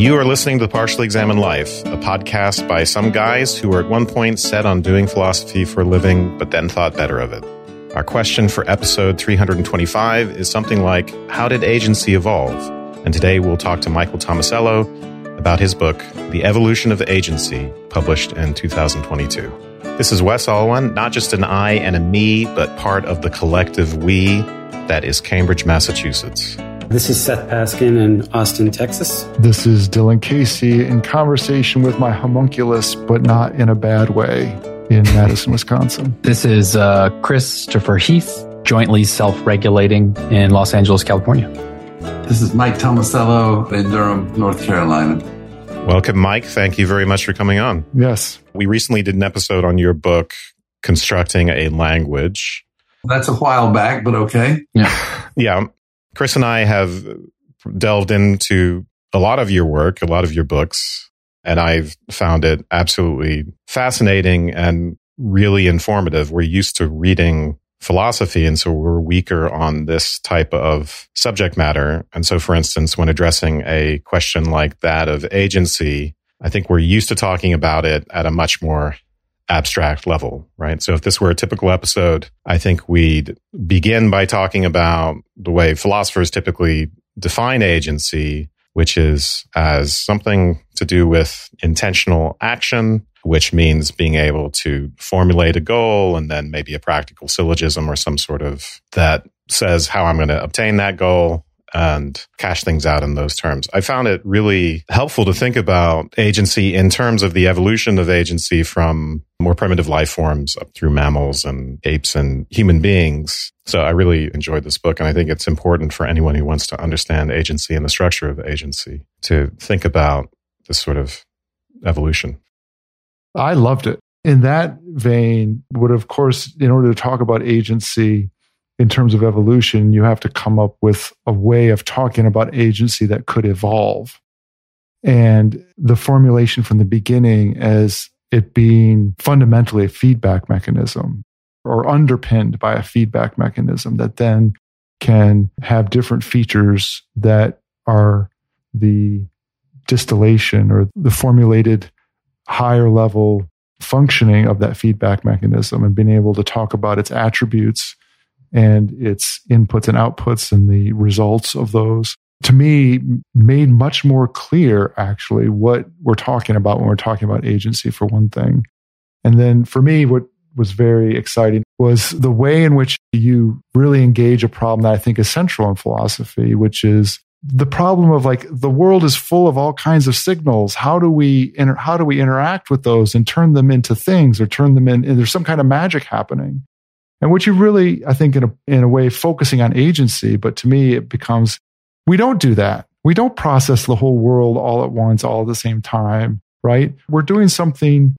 You are listening to The Partially Examined Life, a podcast by some guys who were at one point set on doing philosophy for a living, but then thought better of it. Our question for episode 325 is something like How did agency evolve? And today we'll talk to Michael Tomasello about his book, The Evolution of Agency, published in 2022. This is Wes Alwan, not just an I and a me, but part of the collective we that is Cambridge, Massachusetts. This is Seth Paskin in Austin, Texas. This is Dylan Casey in conversation with my homunculus, but not in a bad way, in Madison, Wisconsin. This is uh, Christopher Heath, jointly self regulating in Los Angeles, California. This is Mike Tomasello in Durham, North Carolina. Welcome, Mike. Thank you very much for coming on. Yes. We recently did an episode on your book, Constructing a Language. That's a while back, but okay. Yeah. Yeah. Chris and I have delved into a lot of your work, a lot of your books, and I've found it absolutely fascinating and really informative. We're used to reading philosophy, and so we're weaker on this type of subject matter. And so, for instance, when addressing a question like that of agency, I think we're used to talking about it at a much more abstract level, right? So if this were a typical episode, I think we'd begin by talking about the way philosophers typically define agency, which is as something to do with intentional action, which means being able to formulate a goal and then maybe a practical syllogism or some sort of that says how I'm going to obtain that goal and cash things out in those terms. I found it really helpful to think about agency in terms of the evolution of agency from more primitive life forms up through mammals and apes and human beings. So I really enjoyed this book. And I think it's important for anyone who wants to understand agency and the structure of agency to think about this sort of evolution. I loved it. In that vein, would of course, in order to talk about agency, in terms of evolution, you have to come up with a way of talking about agency that could evolve. And the formulation from the beginning as it being fundamentally a feedback mechanism or underpinned by a feedback mechanism that then can have different features that are the distillation or the formulated higher level functioning of that feedback mechanism and being able to talk about its attributes and its inputs and outputs and the results of those to me made much more clear actually what we're talking about when we're talking about agency for one thing. And then for me what was very exciting was the way in which you really engage a problem that i think is central in philosophy which is the problem of like the world is full of all kinds of signals. How do we inter- how do we interact with those and turn them into things or turn them in there's some kind of magic happening. And what you really, I think, in a, in a way, focusing on agency, but to me, it becomes we don't do that. We don't process the whole world all at once, all at the same time, right? We're doing something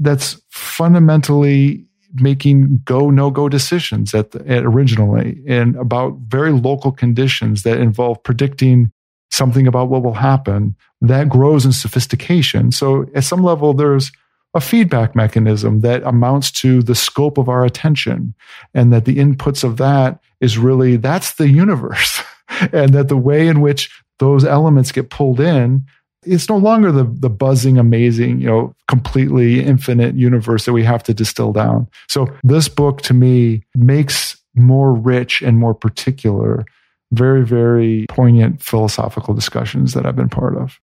that's fundamentally making go no go decisions at, the, at originally and about very local conditions that involve predicting something about what will happen that grows in sophistication. So at some level, there's a feedback mechanism that amounts to the scope of our attention and that the inputs of that is really that's the universe and that the way in which those elements get pulled in it's no longer the the buzzing, amazing, you know, completely infinite universe that we have to distill down. So this book to me makes more rich and more particular, very, very poignant philosophical discussions that I've been part of.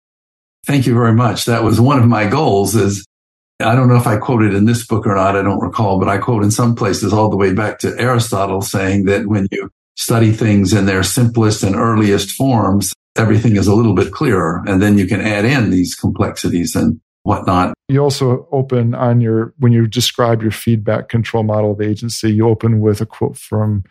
Thank you very much. That was one of my goals is I don't know if I quoted in this book or not. I don't recall, but I quote in some places all the way back to Aristotle saying that when you study things in their simplest and earliest forms, everything is a little bit clearer. And then you can add in these complexities and whatnot. You also open on your, when you describe your feedback control model of agency, you open with a quote from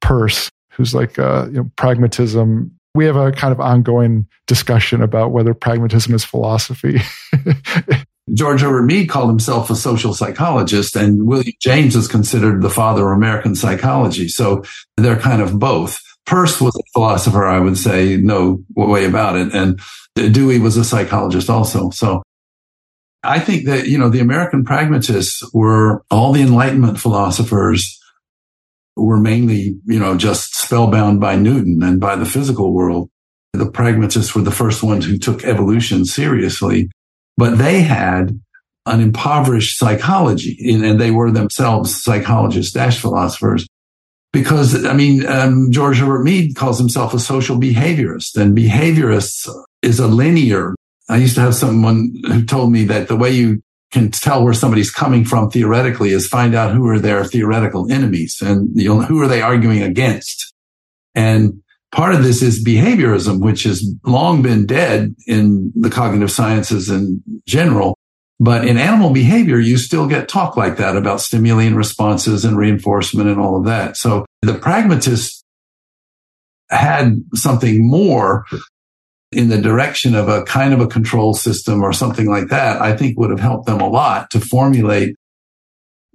Peirce, who's like, uh, you know, pragmatism. We have a kind of ongoing discussion about whether pragmatism is philosophy. George Herbert Mead called himself a social psychologist, and William James is considered the father of American psychology. So they're kind of both. Peirce was a philosopher, I would say, no way about it. And Dewey was a psychologist also. So I think that, you know, the American pragmatists were all the Enlightenment philosophers were mainly, you know, just spellbound by Newton and by the physical world. The pragmatists were the first ones who took evolution seriously, but they had an impoverished psychology and they were themselves psychologists dash philosophers because I mean, um, George Herbert Mead calls himself a social behaviorist, and behaviorists is a linear. I used to have someone who told me that the way you can tell where somebody's coming from theoretically is find out who are their theoretical enemies and you who are they arguing against. And part of this is behaviorism, which has long been dead in the cognitive sciences in general. But in animal behavior, you still get talk like that about stimuli and responses and reinforcement and all of that. So the pragmatist had something more in the direction of a kind of a control system or something like that, I think would have helped them a lot to formulate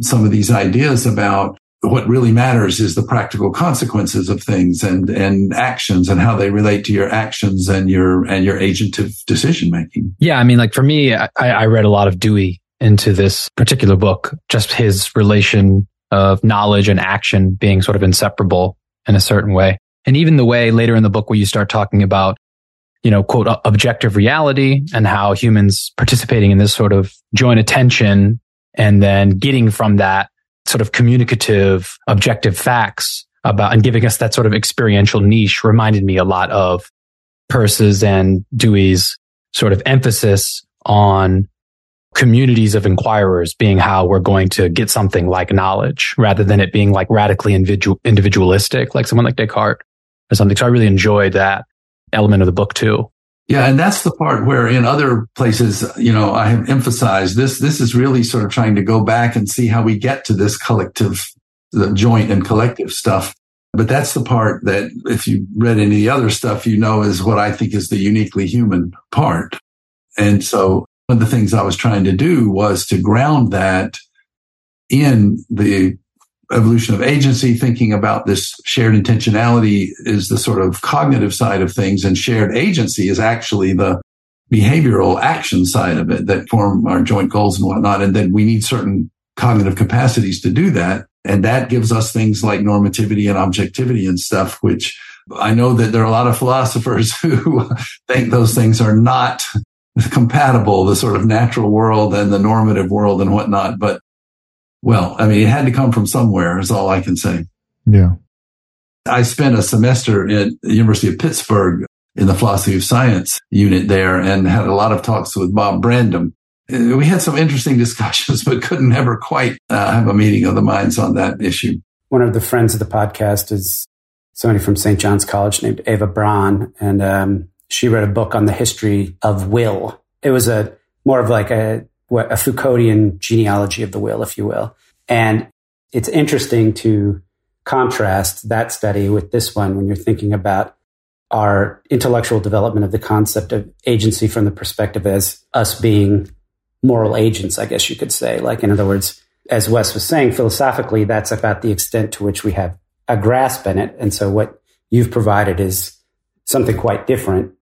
some of these ideas about what really matters is the practical consequences of things and, and actions and how they relate to your actions and your, and your agentive decision making. Yeah. I mean, like for me, I, I read a lot of Dewey into this particular book, just his relation of knowledge and action being sort of inseparable in a certain way. And even the way later in the book where you start talking about, you know, quote, objective reality and how humans participating in this sort of joint attention and then getting from that sort of communicative, objective facts about and giving us that sort of experiential niche reminded me a lot of Peirce's and Dewey's sort of emphasis on communities of inquirers being how we're going to get something like knowledge rather than it being like radically individual, individualistic, like someone like Descartes or something. So I really enjoyed that element of the book too. Yeah. And that's the part where in other places, you know, I have emphasized this. This is really sort of trying to go back and see how we get to this collective, the joint and collective stuff. But that's the part that if you read any other stuff, you know, is what I think is the uniquely human part. And so one of the things I was trying to do was to ground that in the evolution of agency, thinking about this shared intentionality is the sort of cognitive side of things and shared agency is actually the behavioral action side of it that form our joint goals and whatnot. And then we need certain cognitive capacities to do that. And that gives us things like normativity and objectivity and stuff, which I know that there are a lot of philosophers who think those things are not compatible, the sort of natural world and the normative world and whatnot. But well, I mean, it had to come from somewhere is all I can say. Yeah. I spent a semester at the University of Pittsburgh in the philosophy of science unit there and had a lot of talks with Bob Brandom. We had some interesting discussions, but couldn't ever quite uh, have a meeting of the minds on that issue. One of the friends of the podcast is somebody from St. John's College named Eva Brann, and um, she read a book on the history of will. It was a more of like a a Foucauldian genealogy of the will, if you will. And it's interesting to contrast that study with this one when you're thinking about our intellectual development of the concept of agency from the perspective as us being moral agents, I guess you could say. Like, in other words, as Wes was saying, philosophically, that's about the extent to which we have a grasp in it. And so what you've provided is something quite different,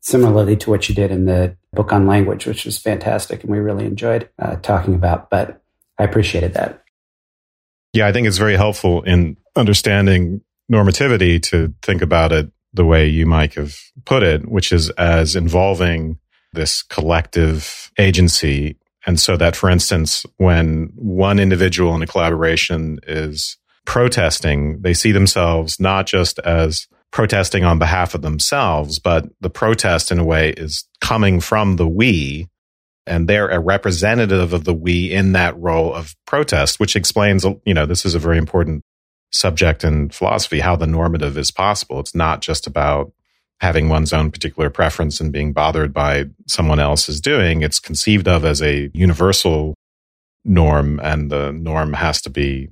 similarly to what you did in the book on language, which was fantastic and we really enjoyed uh, talking about. But I appreciated that. Yeah, I think it's very helpful in understanding normativity to think about it the way you, Mike, have put it, which is as involving this collective agency. And so that, for instance, when one individual in a collaboration is protesting, they see themselves not just as protesting on behalf of themselves, but the protest in a way is coming from the we and they're a representative of the we in that role of protest, which explains, you know, this is a very important subject in philosophy, how the normative is possible. It's not just about having one's own particular preference and being bothered by someone else's doing. It's conceived of as a universal norm, and the norm has to be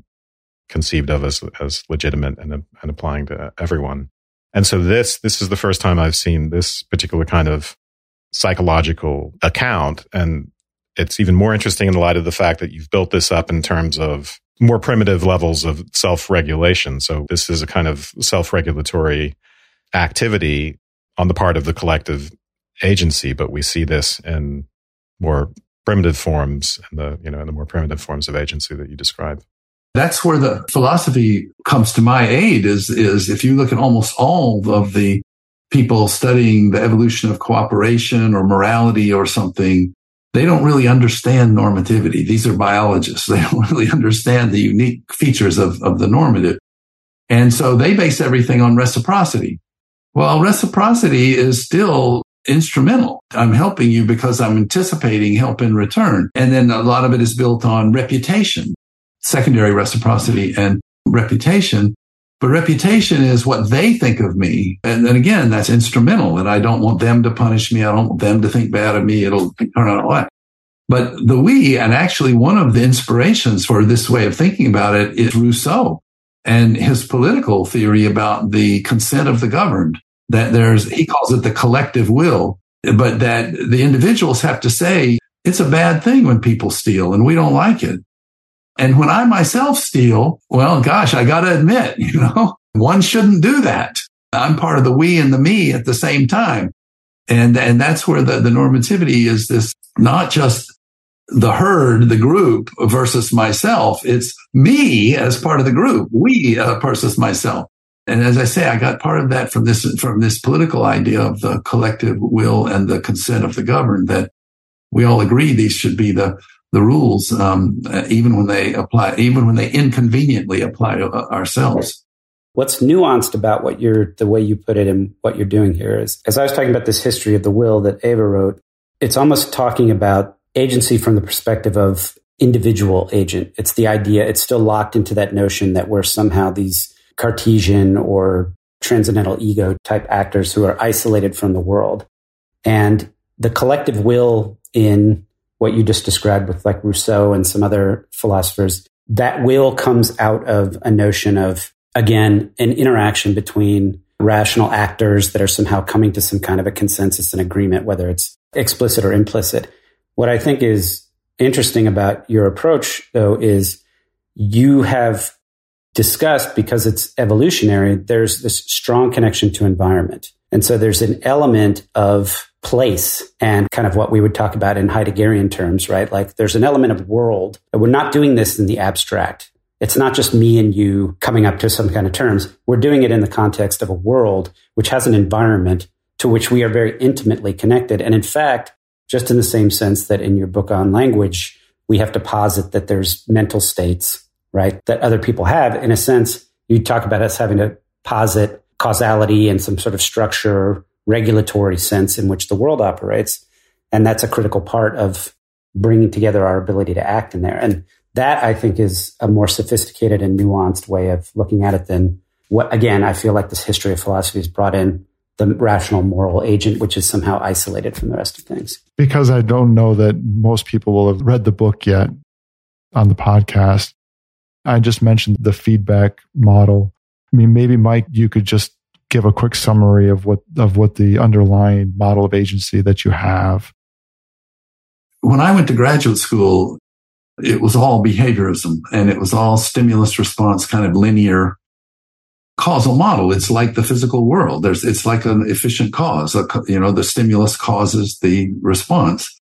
conceived of as, as legitimate and, and applying to everyone. And so this, this is the first time I've seen this particular kind of psychological account. And it's even more interesting in the light of the fact that you've built this up in terms of more primitive levels of self regulation. So this is a kind of self regulatory activity on the part of the collective agency, but we see this in more primitive forms and the, you know, in the more primitive forms of agency that you describe. That's where the philosophy comes to my aid is, is if you look at almost all of the people studying the evolution of cooperation or morality or something, they don't really understand normativity. These are biologists. They don't really understand the unique features of, of the normative. And so they base everything on reciprocity. Well, reciprocity is still instrumental. I'm helping you because I'm anticipating help in return. And then a lot of it is built on reputation, secondary reciprocity and reputation. But reputation is what they think of me. And then again, that's instrumental. And I don't want them to punish me. I don't want them to think bad of me. It'll turn out right. But the we, and actually one of the inspirations for this way of thinking about it is Rousseau and his political theory about the consent of the governed, that there's, he calls it the collective will, but that the individuals have to say, it's a bad thing when people steal and we don't like it. And when I myself steal, well, gosh, I got to admit, you know, one shouldn't do that. I'm part of the we and the me at the same time. And, and that's where the, the normativity is this not just the herd, the group versus myself. It's me as part of the group, we uh, versus myself. And as I say, I got part of that from this, from this political idea of the collective will and the consent of the governed that we all agree these should be the, the rules, um, even when they apply, even when they inconveniently apply to uh, ourselves. What's nuanced about what you're, the way you put it and what you're doing here is, as I was talking about this history of the will that Ava wrote, it's almost talking about agency from the perspective of individual agent. It's the idea, it's still locked into that notion that we're somehow these Cartesian or transcendental ego type actors who are isolated from the world. And the collective will in what you just described with like Rousseau and some other philosophers, that will comes out of a notion of, again, an interaction between rational actors that are somehow coming to some kind of a consensus and agreement, whether it's explicit or implicit. What I think is interesting about your approach, though, is you have discussed because it's evolutionary, there's this strong connection to environment. And so there's an element of place and kind of what we would talk about in Heideggerian terms, right? Like there's an element of world. We're not doing this in the abstract. It's not just me and you coming up to some kind of terms. We're doing it in the context of a world which has an environment to which we are very intimately connected. And in fact, just in the same sense that in your book on language, we have to posit that there's mental states, right? That other people have. In a sense, you talk about us having to posit causality and some sort of structure regulatory sense in which the world operates. And that's a critical part of bringing together our ability to act in there. And that I think is a more sophisticated and nuanced way of looking at it than what, again, I feel like this history of philosophy has brought in the rational moral agent, which is somehow isolated from the rest of things. Because I don't know that most people will have read the book yet on the podcast. I just mentioned the feedback model. I mean, maybe Mike, you could just give a quick summary of what of what the underlying model of agency that you have? When I went to graduate school, it was all behaviorism and it was all stimulus response kind of linear causal model. It's like the physical world. There's, it's like an efficient cause. You know, the stimulus causes the response.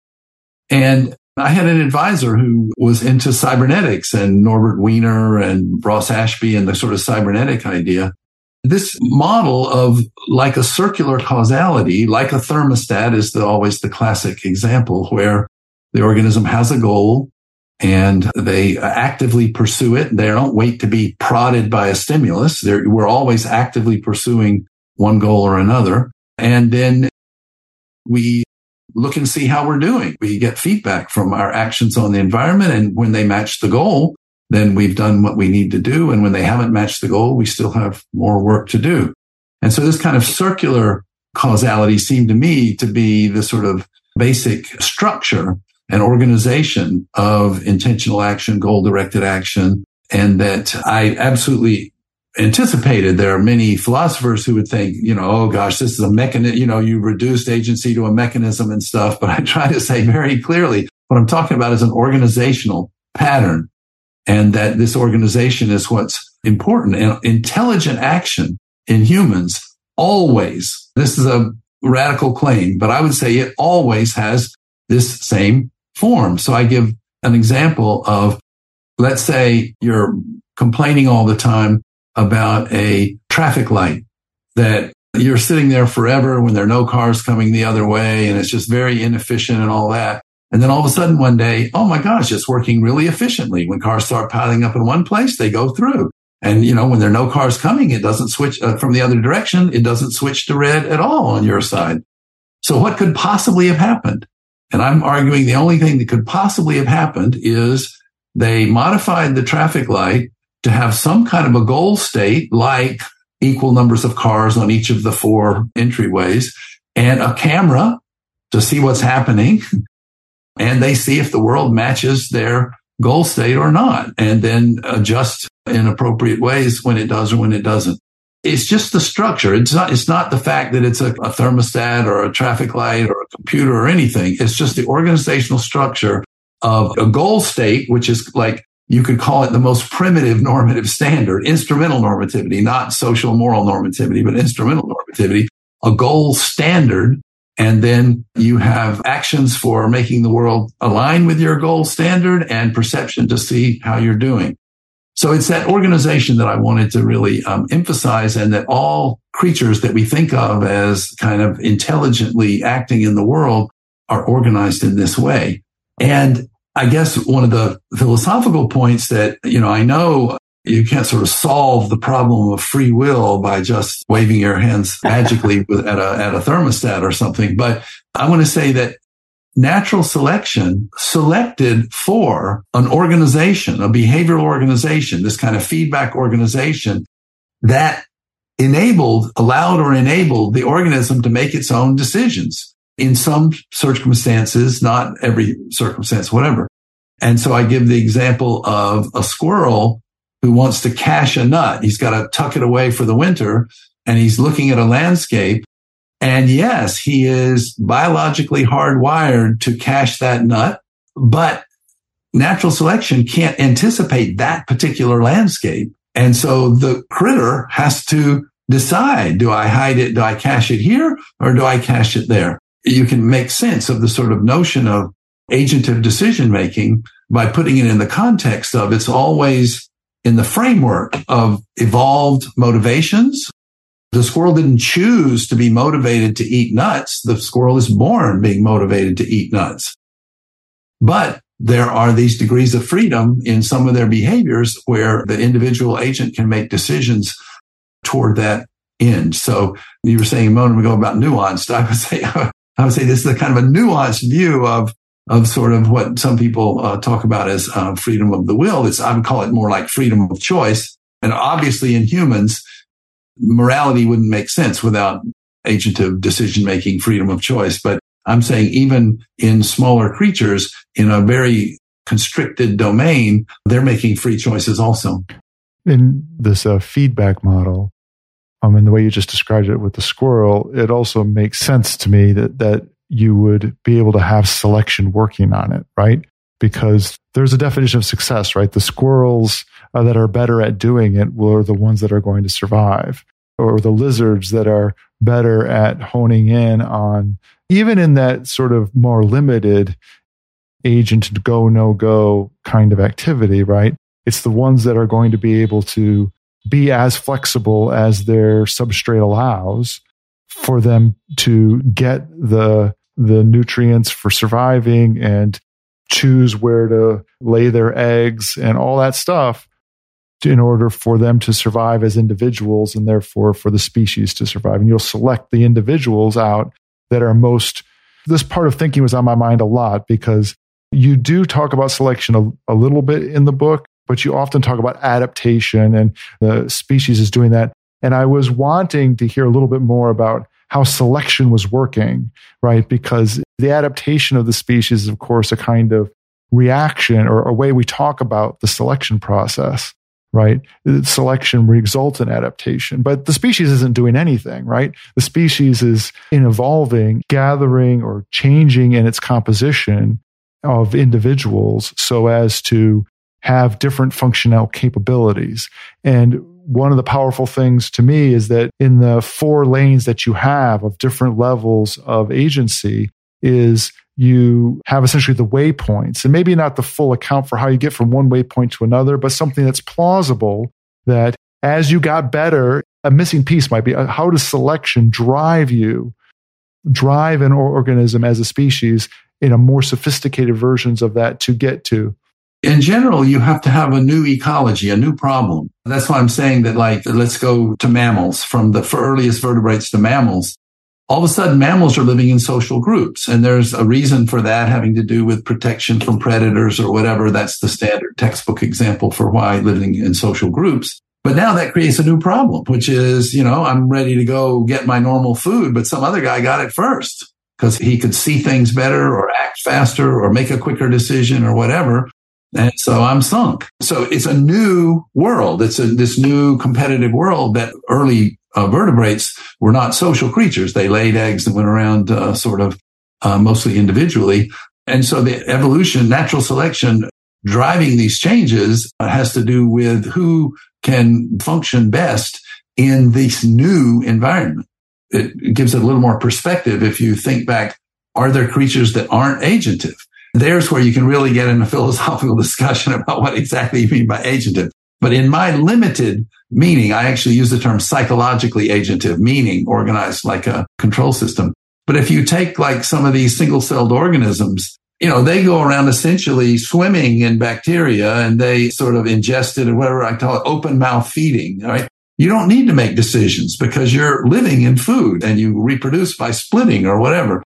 And I had an advisor who was into cybernetics and Norbert Wiener and Ross Ashby and the sort of cybernetic idea. This model of like a circular causality, like a thermostat is the, always the classic example where the organism has a goal and they actively pursue it. They don't wait to be prodded by a stimulus. They're, we're always actively pursuing one goal or another. And then we look and see how we're doing. We get feedback from our actions on the environment. And when they match the goal, then we've done what we need to do. And when they haven't matched the goal, we still have more work to do. And so this kind of circular causality seemed to me to be the sort of basic structure and organization of intentional action, goal directed action. And that I absolutely anticipated there are many philosophers who would think, you know, oh gosh, this is a mechanism, you know, you reduced agency to a mechanism and stuff. But I try to say very clearly what I'm talking about is an organizational pattern and that this organization is what's important. And intelligent action in humans always, this is a radical claim, but I would say it always has this same form. So I give an example of, let's say you're complaining all the time about a traffic light that you're sitting there forever when there are no cars coming the other way and it's just very inefficient and all that. And then all of a sudden one day, oh my gosh, it's working really efficiently. When cars start piling up in one place, they go through. And, you know, when there are no cars coming, it doesn't switch uh, from the other direction. It doesn't switch to red at all on your side. So what could possibly have happened? And I'm arguing the only thing that could possibly have happened is they modified the traffic light to have some kind of a goal state like equal numbers of cars on each of the four entryways and a camera to see what's happening and they see if the world matches their goal state or not, and then adjust in appropriate ways when it does or when it doesn't. It's just the structure. It's not, it's not the fact that it's a, a thermostat or a traffic light or a computer or anything. It's just the organizational structure of a goal state, which is like you could call it the most primitive normative standard, instrumental normativity, not social moral normativity, but instrumental normativity, a goal standard and then you have actions for making the world align with your goal standard and perception to see how you're doing. So it's that organization that I wanted to really um, emphasize and that all creatures that we think of as kind of intelligently acting in the world are organized in this way. And I guess one of the philosophical points that, you know, I know you can't sort of solve the problem of free will by just waving your hands magically with, at a, at a thermostat or something. But I want to say that natural selection selected for an organization, a behavioral organization, this kind of feedback organization that enabled, allowed or enabled the organism to make its own decisions in some circumstances, not every circumstance, whatever. And so I give the example of a squirrel who wants to cache a nut. He's got to tuck it away for the winter and he's looking at a landscape. And yes, he is biologically hardwired to cache that nut, but natural selection can't anticipate that particular landscape. And so the critter has to decide, do I hide it? Do I cache it here or do I cache it there? You can make sense of the sort of notion of agentive decision making by putting it in the context of it's always in the framework of evolved motivations. The squirrel didn't choose to be motivated to eat nuts. The squirrel is born being motivated to eat nuts. But there are these degrees of freedom in some of their behaviors where the individual agent can make decisions toward that end. So you were saying a moment ago about nuanced. I would say, I would say this is a kind of a nuanced view of of sort of what some people uh, talk about as uh, freedom of the will. It's, I would call it more like freedom of choice. And obviously in humans, morality wouldn't make sense without agentive decision making, freedom of choice. But I'm saying even in smaller creatures in a very constricted domain, they're making free choices also. In this uh, feedback model, um, and the way you just described it with the squirrel, it also makes sense to me that that you would be able to have selection working on it, right? Because there's a definition of success, right? The squirrels uh, that are better at doing it are the ones that are going to survive, or the lizards that are better at honing in on, even in that sort of more limited agent go, no go kind of activity, right? It's the ones that are going to be able to be as flexible as their substrate allows for them to get the the nutrients for surviving and choose where to lay their eggs and all that stuff in order for them to survive as individuals and therefore for the species to survive. And you'll select the individuals out that are most. This part of thinking was on my mind a lot because you do talk about selection a, a little bit in the book, but you often talk about adaptation and the species is doing that. And I was wanting to hear a little bit more about how selection was working, right? Because the adaptation of the species is, of course, a kind of reaction or a way we talk about the selection process right? Selection results in adaptation, but the species isn't doing anything, right? The species is in evolving, gathering or changing in its composition of individuals so as to have different functional capabilities. And one of the powerful things to me is that in the four lanes that you have of different levels of agency is you have essentially the waypoints. And maybe not the full account for how you get from one waypoint to another, but something that's plausible that as you got better, a missing piece might be uh, how does selection drive you, drive an organism as a species in a more sophisticated versions of that to get to in general, you have to have a new ecology, a new problem. That's why I'm saying that, like, let's go to mammals from the earliest vertebrates to mammals all of a sudden mammals are living in social groups. And there's a reason for that having to do with protection from predators or whatever. That's the standard textbook example for why living in social groups. But now that creates a new problem, which is, you know, I'm ready to go get my normal food, but some other guy got it first because he could see things better or act faster or make a quicker decision or whatever. And so I'm sunk. So it's a new world. It's a, this new competitive world that early uh, vertebrates were not social creatures. They laid eggs and went around uh, sort of uh, mostly individually. And so the evolution, natural selection driving these changes uh, has to do with who can function best in this new environment. It gives it a little more perspective if you think back, are there creatures that aren't agentive? There's where you can really get in a philosophical discussion about what exactly you mean by agentive. But in my limited meaning, I actually use the term psychologically agentive, meaning organized like a control system. But if you take like some of these single celled organisms, you know, they go around essentially swimming in bacteria and they sort of ingest it or whatever I call it, open mouth feeding, right? You don't need to make decisions because you're living in food and you reproduce by splitting or whatever.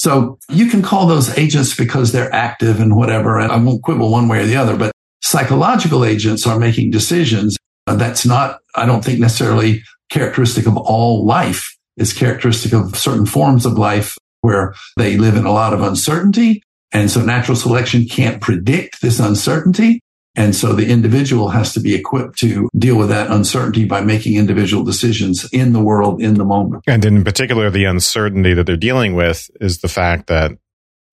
So you can call those agents because they're active and whatever. And I won't quibble one way or the other, but psychological agents are making decisions. Uh, that's not, I don't think necessarily characteristic of all life. It's characteristic of certain forms of life where they live in a lot of uncertainty. And so natural selection can't predict this uncertainty. And so the individual has to be equipped to deal with that uncertainty by making individual decisions in the world in the moment. And in particular, the uncertainty that they're dealing with is the fact that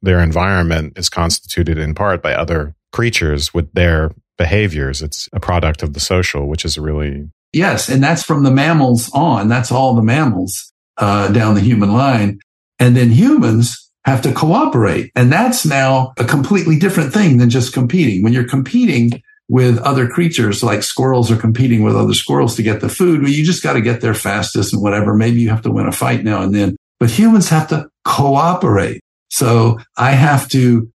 their environment is constituted in part by other creatures with their behaviors. It's a product of the social, which is really. Yes. And that's from the mammals on. That's all the mammals uh, down the human line. And then humans have to cooperate. And that's now a completely different thing than just competing. When you're competing with other creatures, like squirrels are competing with other squirrels to get the food, well, you just got to get there fastest and whatever. Maybe you have to win a fight now and then, but humans have to cooperate. So I have to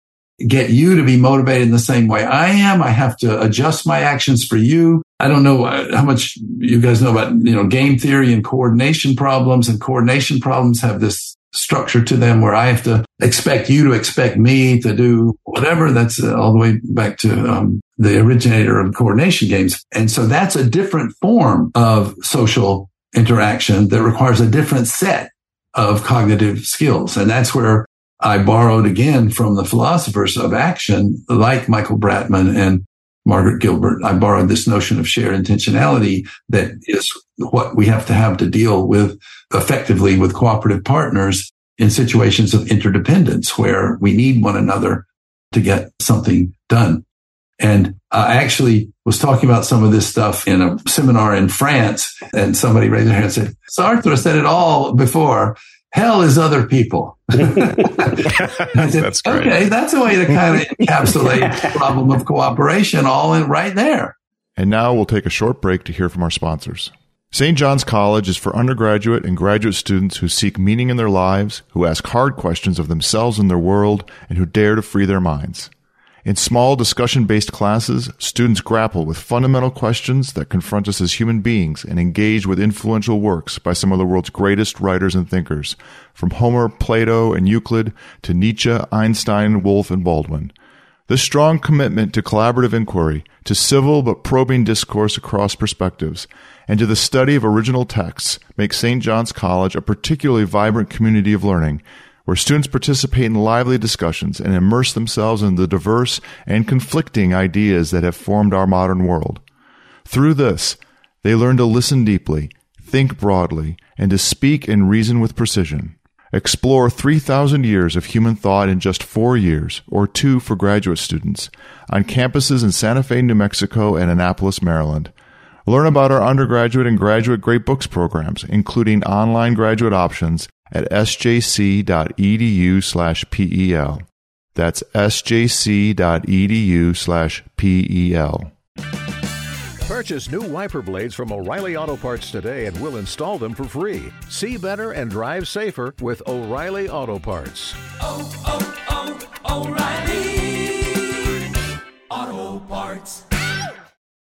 get you to be motivated in the same way I am. I have to adjust my actions for you. I don't know how much you guys know about, you know, game theory and coordination problems and coordination problems have this structure to them where I have to expect you to expect me to do whatever. That's uh, all the way back to um, the originator of coordination games. And so that's a different form of social interaction that requires a different set of cognitive skills. And that's where I borrowed again from the philosophers of action, like Michael Bratman and Margaret Gilbert. I borrowed this notion of shared intentionality that is what we have to have to deal with effectively with cooperative partners in situations of interdependence where we need one another to get something done. And I actually was talking about some of this stuff in a seminar in France and somebody raised their hand and said, Sartre said it all before. Hell is other people. That's great. Okay, that's a way to kind of encapsulate the problem of cooperation all in right there. And now we'll take a short break to hear from our sponsors. St. John's College is for undergraduate and graduate students who seek meaning in their lives, who ask hard questions of themselves and their world, and who dare to free their minds. In small discussion based classes, students grapple with fundamental questions that confront us as human beings and engage with influential works by some of the world's greatest writers and thinkers, from Homer, Plato, and Euclid to Nietzsche, Einstein, Woolf, and Baldwin. This strong commitment to collaborative inquiry, to civil but probing discourse across perspectives, and to the study of original texts makes St. John's College a particularly vibrant community of learning, where students participate in lively discussions and immerse themselves in the diverse and conflicting ideas that have formed our modern world. Through this, they learn to listen deeply, think broadly, and to speak and reason with precision. Explore 3,000 years of human thought in just four years, or two for graduate students, on campuses in Santa Fe, New Mexico, and Annapolis, Maryland. Learn about our undergraduate and graduate Great Books programs, including online graduate options at sjc.edu slash PEL. That's sjc.edu slash PEL. Purchase new wiper blades from O'Reilly Auto Parts today and we'll install them for free. See better and drive safer with O'Reilly Auto Parts. Oh, oh, oh, O'Reilly Auto Parts.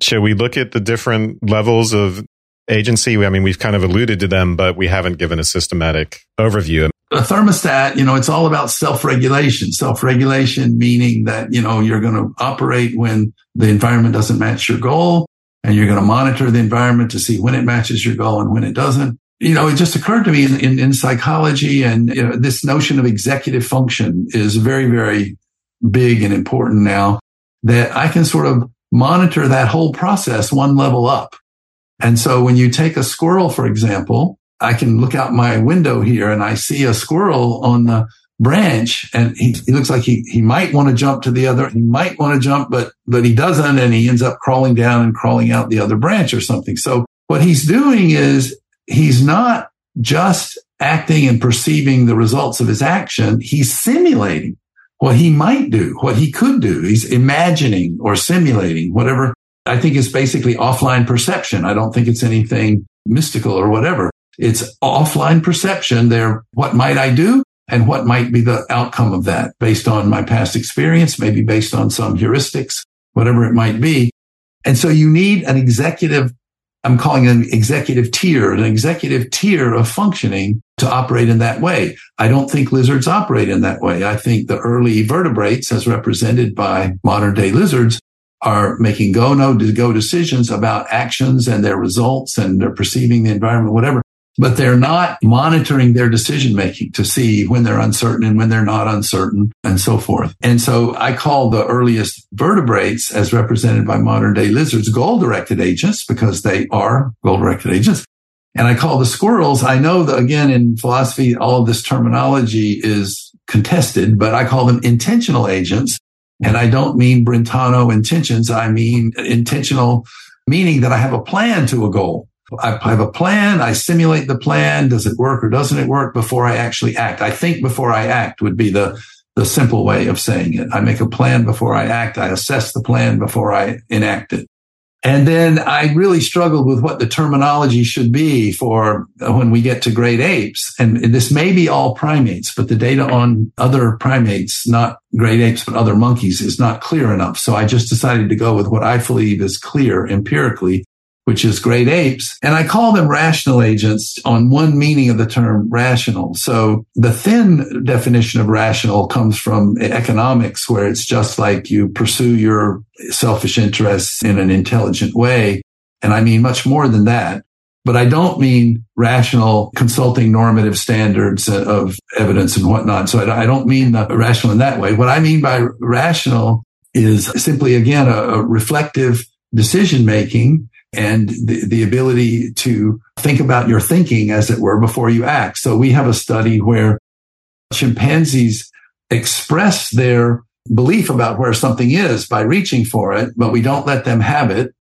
Should we look at the different levels of agency? I mean, we've kind of alluded to them, but we haven't given a systematic overview a thermostat, you know, it's all about self-regulation. Self-regulation meaning that, you know, you're going to operate when the environment doesn't match your goal and you're going to monitor the environment to see when it matches your goal and when it doesn't. You know, it just occurred to me in, in, in psychology and you know, this notion of executive function is very, very big and important now that I can sort of monitor that whole process one level up. And so when you take a squirrel, for example, I can look out my window here and I see a squirrel on the branch and he, he looks like he, he might want to jump to the other, he might want to jump, but, but he doesn't. And he ends up crawling down and crawling out the other branch or something. So what he's doing is he's not just acting and perceiving the results of his action. He's simulating what he might do, what he could do. He's imagining or simulating whatever I think is basically offline perception. I don't think it's anything mystical or whatever. It's offline perception. There, what might I do? And what might be the outcome of that based on my past experience, maybe based on some heuristics, whatever it might be. And so you need an executive, I'm calling an executive tier, an executive tier of functioning to operate in that way. I don't think lizards operate in that way. I think the early vertebrates as represented by modern day lizards are making go no go decisions about actions and their results and they're perceiving the environment, whatever but they're not monitoring their decision making to see when they're uncertain and when they're not uncertain and so forth. And so I call the earliest vertebrates as represented by modern day lizards goal directed agents because they are goal directed agents. And I call the squirrels, I know that again in philosophy, all of this terminology is contested, but I call them intentional agents. And I don't mean Brentano intentions. I mean intentional, meaning that I have a plan to a goal. I have a plan. I simulate the plan. Does it work or doesn't it work before I actually act? I think before I act would be the, the simple way of saying it. I make a plan before I act. I assess the plan before I enact it. And then I really struggled with what the terminology should be for when we get to great apes. And this may be all primates, but the data on other primates, not great apes, but other monkeys is not clear enough. So I just decided to go with what I believe is clear empirically which is great apes. And I call them rational agents on one meaning of the term rational. So the thin definition of rational comes from economics, where it's just like you pursue your selfish interests in an intelligent way. And I mean much more than that. But I don't mean rational consulting normative standards of evidence and whatnot. So I don't mean rational in that way. What I mean by rational is simply, again, a, reflective decision making and the, the ability to think about your thinking, as it were, before you act. So we have a study where chimpanzees express their belief about where something is by reaching for it, but we don't let them have it.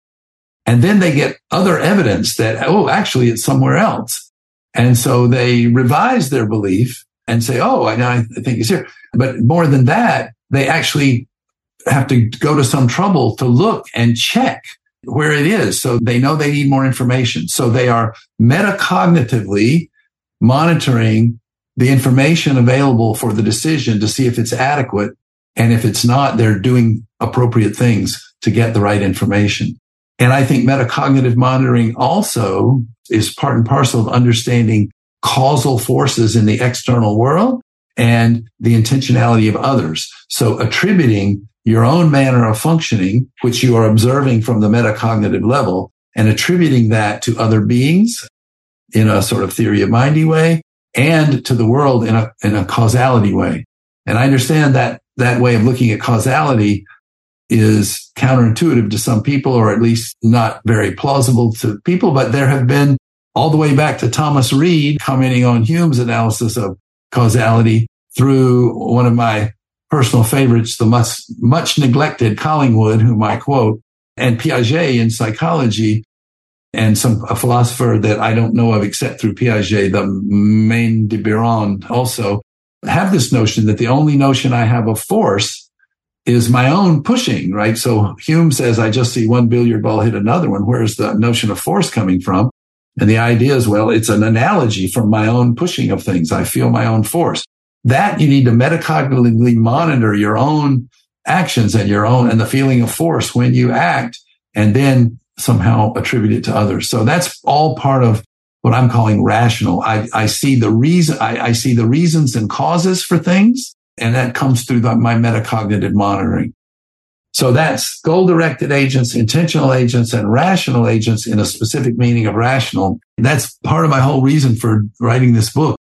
And then they get other evidence that, oh, actually it's somewhere else. And so they revise their belief and say, oh, I, I think it's here. But more than that, they actually have to go to some trouble to look and check where it is. So they know they need more information. So they are metacognitively monitoring the information available for the decision to see if it's adequate. And if it's not, they're doing appropriate things to get the right information. And I think metacognitive monitoring also is part and parcel of understanding causal forces in the external world and the intentionality of others. So attributing your own manner of functioning, which you are observing from the metacognitive level and attributing that to other beings in a sort of theory of mindy way and to the world in a, in a causality way. And I understand that that way of looking at causality is counterintuitive to some people, or at least not very plausible to people. But there have been all the way back to Thomas Reid commenting on Hume's analysis of causality through one of my personal favorites, the much, much neglected Collingwood, whom I quote, and Piaget in psychology, and some a philosopher that I don't know of except through Piaget, the Maine de Biran also have this notion that the only notion I have of force is my own pushing, right? So Hume says, I just see one billiard ball hit another one. Where's the notion of force coming from? And the idea is, well, it's an analogy from my own pushing of things. I feel my own force that you need to metacognitively monitor your own actions and your own and the feeling of force when you act and then somehow attribute it to others. So that's all part of what I'm calling rational. I, I see the reason, I, I, see the reasons and causes for things. And that comes through the, my metacognitive monitoring. So that's goal directed agents, intentional agents, and rational agents in a specific meaning of rational. That's part of my whole reason for writing this book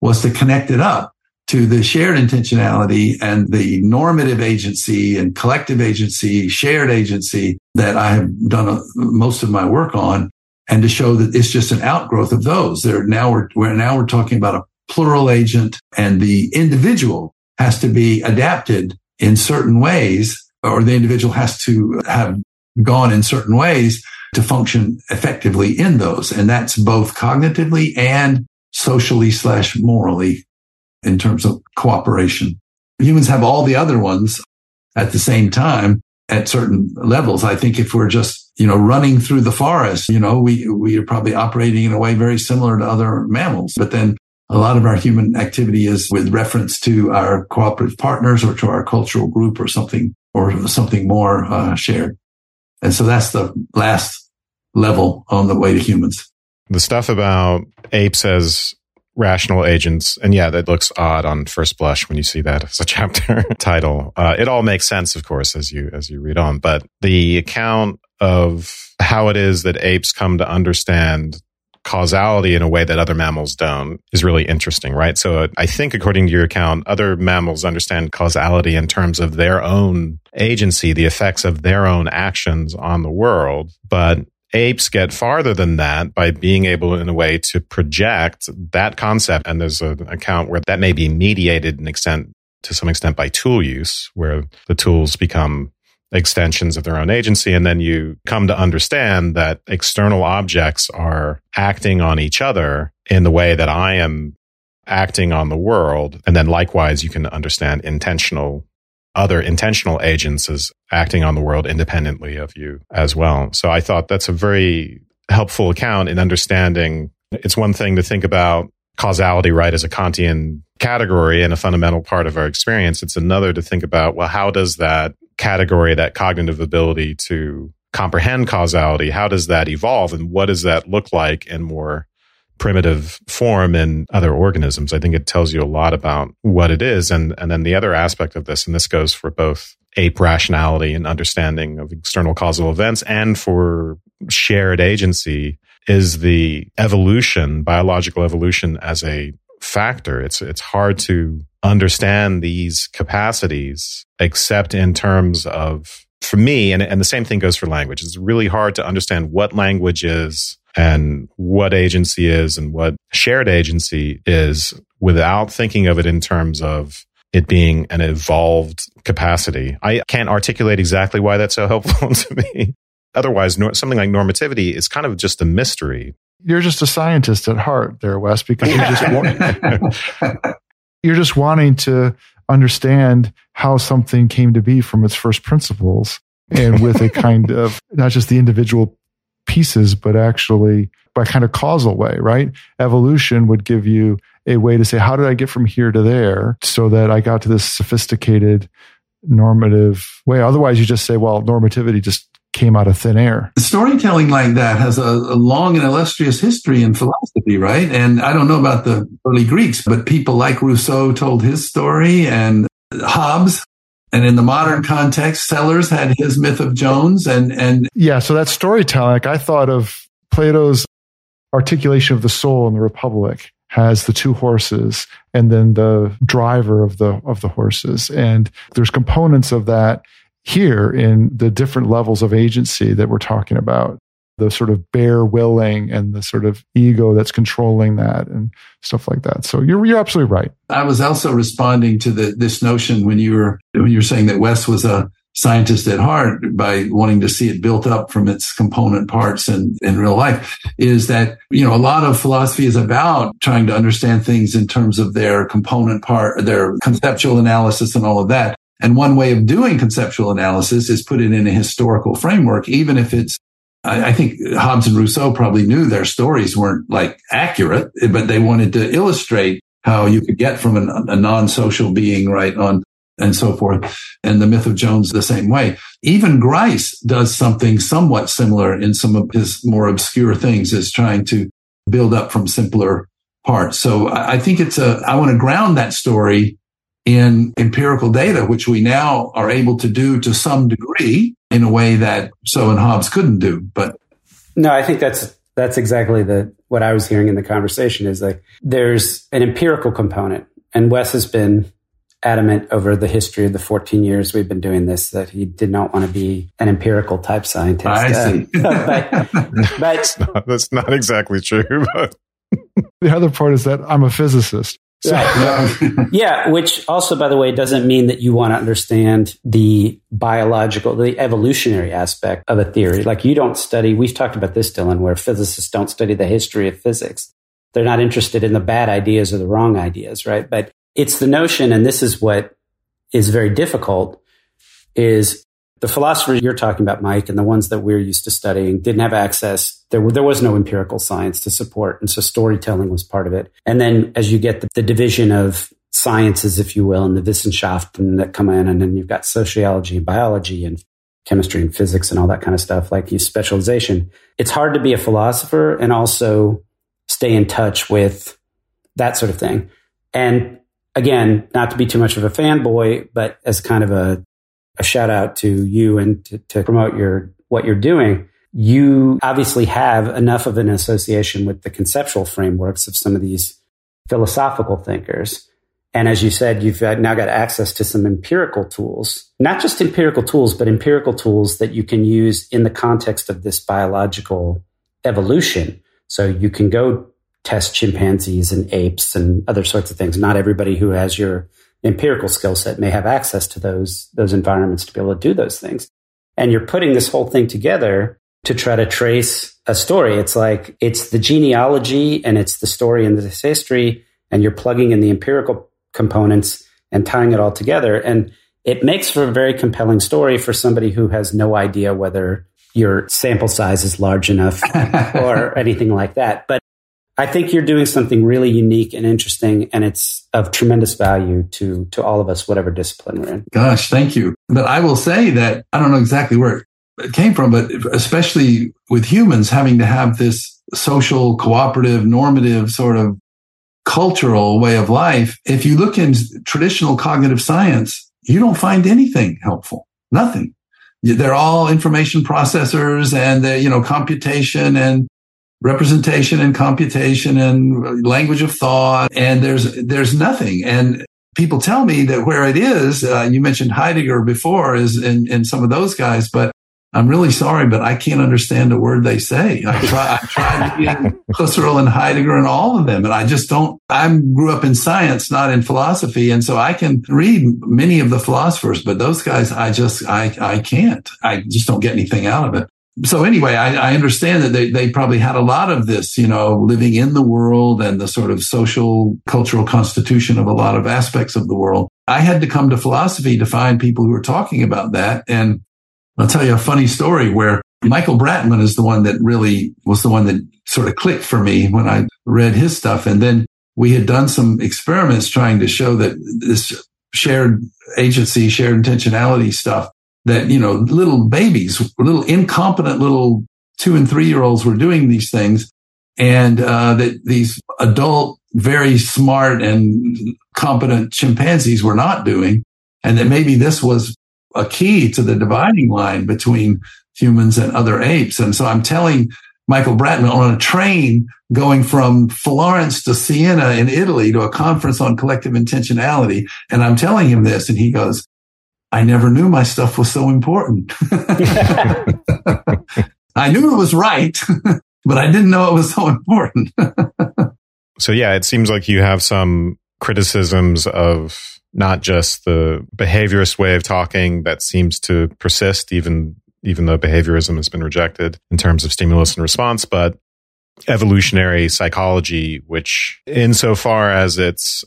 was to connect it up to the shared intentionality and the normative agency and collective agency, shared agency that I have done a, most of my work on and to show that it's just an outgrowth of those. There now we're, we're now we're talking about a plural agent and the individual has to be adapted in certain ways or the individual has to have gone in certain ways to function effectively in those. And that's both cognitively and socially slash morally in terms of cooperation. Humans have all the other ones at the same time at certain levels. I think if we're just, you know, running through the forest, you know, we, we are probably operating in a way very similar to other mammals. But then a lot of our human activity is with reference to our cooperative partners or to our cultural group or something or something more uh, shared. And so that's the last level on the way to humans. The stuff about apes as rational agents. And yeah, that looks odd on first blush when you see that as a chapter title. Uh, it all makes sense, of course, as you, as you read on, but the account of how it is that apes come to understand causality in a way that other mammals don't is really interesting, right? So I think according to your account, other mammals understand causality in terms of their own agency, the effects of their own actions on the world. But apes get farther than that by being able in a way to project that concept. And there's an account where that may be mediated in extent to some extent by tool use, where the tools become extensions of their own agency. And then you come to understand that external objects are acting on each other in the way that I am acting on the world. And then likewise, you can understand intentional other intentional agents as acting on the world independently of you as well. So I thought that's a very helpful account in understanding. It's one thing to think about causality, right, as a Kantian category and a fundamental part of our experience. It's another to think about, well, how does that category, that cognitive ability to comprehend causality, how does that evolve and what does that look like in more primitive form in other organisms. I think it tells you a lot about what it is. And, and then the other aspect of this, and this goes for both ape rationality and understanding of external causal events and for shared agency is the evolution, biological evolution as a factor. It's, it's hard to understand these capacities except in terms of for me, and, and the same thing goes for language, it's really hard to understand what language is and what agency is and what shared agency is without thinking of it in terms of it being an evolved capacity. I can't articulate exactly why that's so helpful to me. Otherwise, something like normativity is kind of just a mystery. You're just a scientist at heart there, Wes, because you're just, want, you're just wanting to understand how something came to be from its first principles and with a kind of not just the individual pieces, but actually by kind of causal way, right? Evolution would give you a way to say, how did I get from here to there so that I got to this sophisticated normative way? Otherwise, you just say, well, normativity just came out of thin air. Storytelling like that has a, a, long and illustrious history in philosophy, right? And I don't know about the early Greeks, but people like Rousseau told his story and Hobbes. And in the modern context, Sellars had his myth of Jones and, and yeah. So that storytelling, like I thought of Plato's articulation of the soul in the Republic has the two horses and then the driver of the of the horses and there's components of that here in the different levels of agency that we're talking about the sort of bare willing and the sort of ego that's controlling that and stuff like that. So you're you're absolutely right. I was also responding to the this notion when you were when you were saying that Wes was a scientist at heart by wanting to see it built up from its component parts in, in real life is that, you know, a lot of philosophy is about trying to understand things in terms of their component part, their conceptual analysis and all of that. And one way of doing conceptual analysis is put it in a historical framework, even if it's I think Hobbes and Rousseau probably knew their stories weren't like accurate, but they wanted to illustrate how you could get from a, a non-social being right on and so forth. And the myth of Jones the same way. Even Grice does something somewhat similar in some of his more obscure things is trying to build up from simpler parts. So I think it's a, I want to ground that story in empirical data, which we now are able to do to some degree in a way that so and Hobbes couldn't do. But no, I think that's that's exactly the what I was hearing in the conversation is like there's an empirical component, and Wes has been adamant over the history of the 14 years we've been doing this that he did not want to be an empirical type scientist. I see. Uh, but, but that's, not, that's not exactly true. But the other part is that I'm a physicist. So, right. yeah, which also, by the way, doesn't mean that you want to understand the biological, the evolutionary aspect of a theory. Like you don't study, we've talked about this, Dylan, where physicists don't study the history of physics. They're not interested in the bad ideas or the wrong ideas, right? But it's the notion, and this is what is very difficult, is the philosophers you're talking about, Mike, and the ones that we're used to studying didn't have access. There, there was no empirical science to support. And so storytelling was part of it. And then as you get the, the division of sciences, if you will, and the Wissenschaften that come in, and then you've got sociology and biology and chemistry and physics and all that kind of stuff, like you specialization. It's hard to be a philosopher and also stay in touch with that sort of thing. And again, not to be too much of a fanboy, but as kind of a, a shout out to you and to, to promote your what you're doing, you obviously have enough of an association with the conceptual frameworks of some of these philosophical thinkers. And as you said, you've now got access to some empirical tools, not just empirical tools, but empirical tools that you can use in the context of this biological evolution. So you can go test chimpanzees and apes and other sorts of things. Not everybody who has your empirical skill set may have access to those, those environments to be able to do those things. And you're putting this whole thing together to try to trace a story. It's like it's the genealogy and it's the story and the history, and you're plugging in the empirical components and tying it all together. And it makes for a very compelling story for somebody who has no idea whether your sample size is large enough or anything like that. But I think you're doing something really unique and interesting, and it's of tremendous value to to all of us, whatever discipline we're in. Gosh, thank you. But I will say that I don't know exactly where it came from, but especially with humans having to have this social, cooperative, normative sort of cultural way of life. If you look in traditional cognitive science, you don't find anything helpful. Nothing. They're all information processors and you know, computation and representation and computation and language of thought. And there's, there's nothing. And people tell me that where it is, uh, you mentioned Heidegger before, is in, in some of those guys, but I'm really sorry, but I can't understand a word they say. I try, I tried reading Husserl and Heidegger and all of them, and I just don't. I grew up in science, not in philosophy, and so I can read many of the philosophers, but those guys, I just, I, I can't. I just don't get anything out of it. So anyway, I, I understand that they, they probably had a lot of this, you know, living in the world and the sort of social, cultural constitution of a lot of aspects of the world. I had to come to philosophy to find people who were talking about that. And I'll tell you a funny story where Michael Bratman is the one that really was the one that sort of clicked for me when I read his stuff. And then we had done some experiments trying to show that this shared agency, shared intentionality stuff that, you know, little babies, little incompetent little two and three year olds were doing these things and uh, that these adult, very smart and competent chimpanzees were not doing. And that maybe this was a key to the dividing line between humans and other apes. And so I'm telling Michael Bratman on a train going from Florence to Siena in Italy to a conference on collective intentionality. And I'm telling him this and he goes, I never knew my stuff was so important. I knew it was right, but I didn't know it was so important. so yeah, it seems like you have some criticisms of not just the behaviorist way of talking that seems to persist even even though behaviorism has been rejected in terms of stimulus and response, but evolutionary psychology, which insofar as it's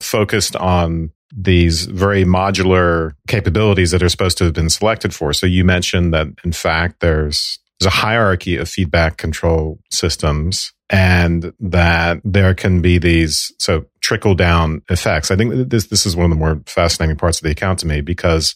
focused on these very modular capabilities that are supposed to have been selected for. So you mentioned that in fact there's there's a hierarchy of feedback control systems and that there can be these so trickle down effects. I think this this is one of the more fascinating parts of the account to me because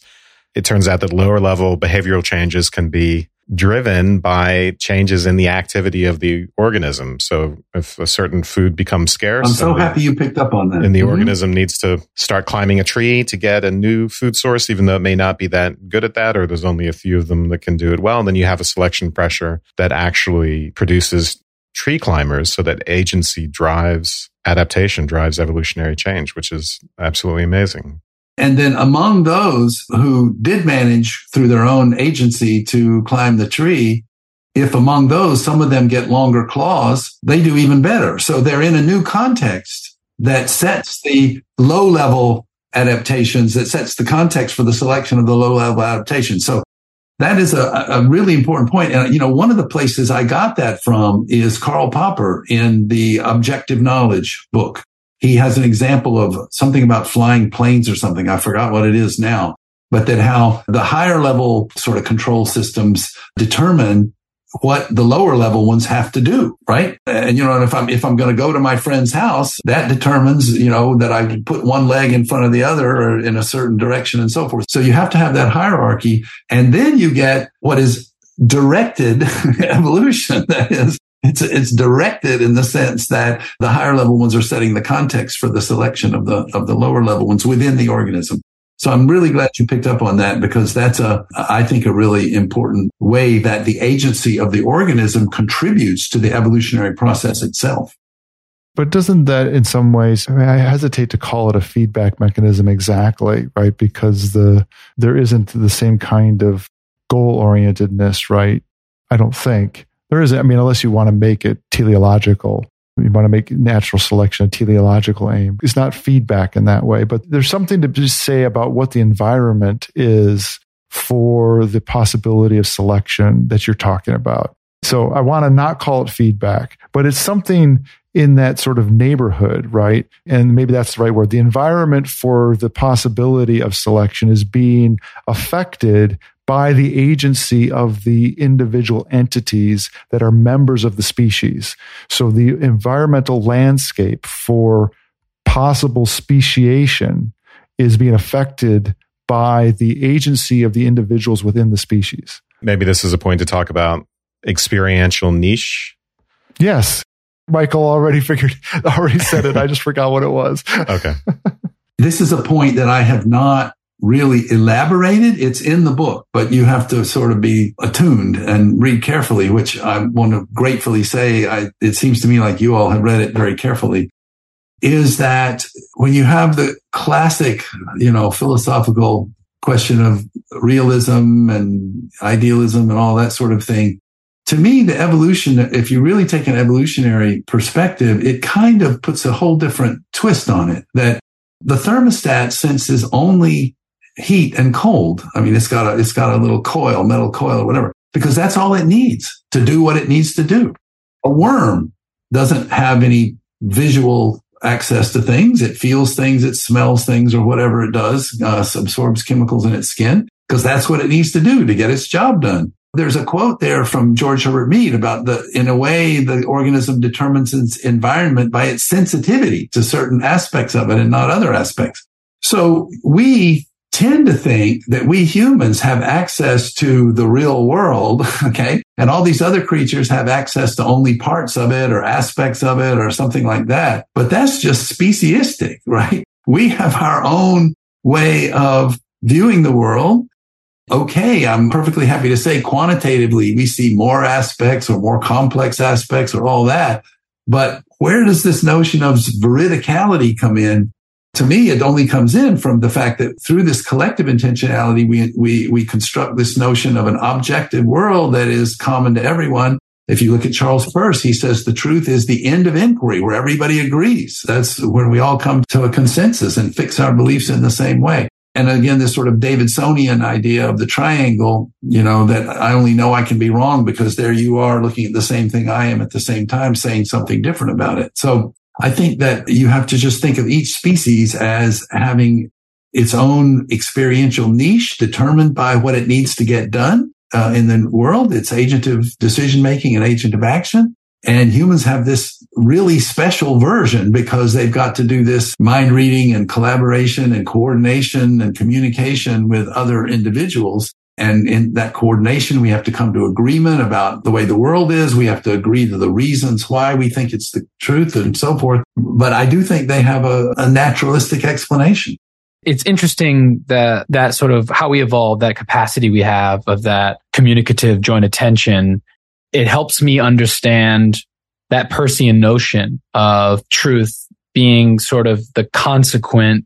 it turns out that lower level behavioral changes can be driven by changes in the activity of the organism. So if a certain food becomes scarce, I'm so happy you picked up on that. And the mm-hmm. organism needs to start climbing a tree to get a new food source, even though it may not be that good at that, or there's only a few of them that can do it well. And then you have a selection pressure that actually produces tree climbers so that agency drives adaptation, drives evolutionary change, which is absolutely amazing. And then among those who did manage through their own agency to climb the tree, if among those some of them get longer claws, they do even better. So they're in a new context that sets the low level adaptations, that sets the context for the selection of the low level adaptation. So that is a, a really important point. And, you know, one of the places I got that from is Karl Popper in the Objective Knowledge book. He has an example of something about flying planes or something. I forgot what it is now, but that how the higher level sort of control systems determine what the lower level ones have to do, right? And you know, if I'm if I'm going to go to my friend's house, that determines, you know, that I put one leg in front of the other or in a certain direction and so forth. So you have to have that hierarchy, and then you get what is directed evolution. That is, it's it's directed in the sense that the higher level ones are setting the context for the selection of the of the lower level ones within the organism. So I'm really glad you picked up on that because that's a, I think, a really important way that the agency of the organism contributes to the evolutionary process itself. But doesn't that in some ways, I mean, I hesitate to call it a feedback mechanism exactly, right? Because the, there isn't the same kind of goal orientedness, right? I don't think there is. I mean, unless you want to make it teleological, you want to make natural selection a teleological aim. It's not feedback in that way, but there's something to just say about what the environment is for the possibility of selection that you're talking about. So I want to not call it feedback, but it's something in that sort of neighborhood, right? And maybe that's the right word. The environment for the possibility of selection is being affected by the agency of the individual entities that are members of the species. So the environmental landscape for possible speciation is being affected by the agency of the individuals within the species. Maybe this is a point to talk about experiential niche. Yes. Michael already figured, already said it. I just forgot what it was. Okay. this is a point that I have not really elaborated. It's in the book, but you have to sort of be attuned and read carefully, which I want to gratefully say. I, it seems to me like you all have read it very carefully. is that when you have the classic, you know, philosophical question of realism and idealism and all that sort of thing, to me, the evolution, if you really take an evolutionary perspective, it kind of puts a whole different twist on it that the thermostat senses only heat and cold. I mean, it's got a, it's got a little coil, metal coil or whatever, because that's all it needs to do what it needs to do. A worm doesn't have any visual access to things. It feels things, it smells things or whatever it does, uh, absorbs chemicals in its skin because that's what it needs to do to get its job done. There's a quote there from George Herbert Mead about the, in a way, the organism determines its environment by its sensitivity to certain aspects of it and not other aspects. So we tend to think that we humans have access to the real world. Okay. And all these other creatures have access to only parts of it or aspects of it or something like that. But that's just speciesistic, right? We have our own way of viewing the world. Okay. I'm perfectly happy to say quantitatively, we see more aspects or more complex aspects or all that. But where does this notion of veridicality come in? To me, it only comes in from the fact that through this collective intentionality, we, we, we construct this notion of an objective world that is common to everyone. If you look at Charles Peirce, he says the truth is the end of inquiry where everybody agrees. That's when we all come to a consensus and fix our beliefs in the same way. And again, this sort of Davidsonian idea of the triangle, you know, that I only know I can be wrong because there you are looking at the same thing I am at the same time saying something different about it. So I think that you have to just think of each species as having its own experiential niche determined by what it needs to get done uh, in the world, its agent of decision making and agent of action. And humans have this really special version because they've got to do this mind reading and collaboration and coordination and communication with other individuals and in that coordination, we have to come to agreement about the way the world is. We have to agree to the reasons why we think it's the truth and so forth. But I do think they have a, a naturalistic explanation. It's interesting that that sort of how we evolve, that capacity we have of that communicative joint attention. It helps me understand that Peircean notion of truth being sort of the consequent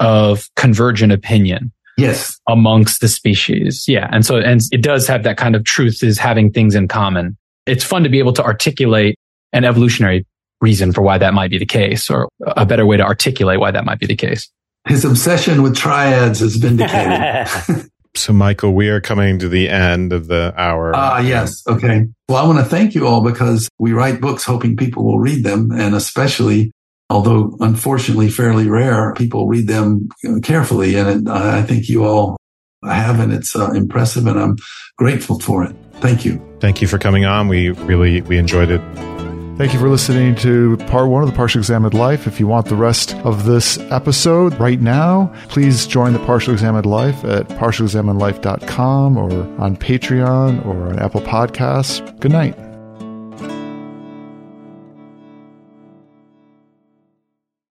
of convergent opinion Yes. Amongst the species. Yeah. And so, and it does have that kind of truth is having things in common. It's fun to be able to articulate an evolutionary reason for why that might be the case or a better way to articulate why that might be the case. His obsession with triads has vindicated. so, Michael, we are coming to the end of the hour. Ah, uh, yes. Okay. Well, I want to thank you all because we write books hoping people will read them and especially although unfortunately fairly rare, people read them carefully. And it, I think you all have, and it's uh, impressive, and I'm grateful for it. Thank you. Thank you for coming on. We really we enjoyed it. Thank you for listening to part one of the Partially Examined Life. If you want the rest of this episode right now, please join the Partially Examined Life at partiallyexaminedlife.com or on Patreon or on Apple Podcasts. Good night.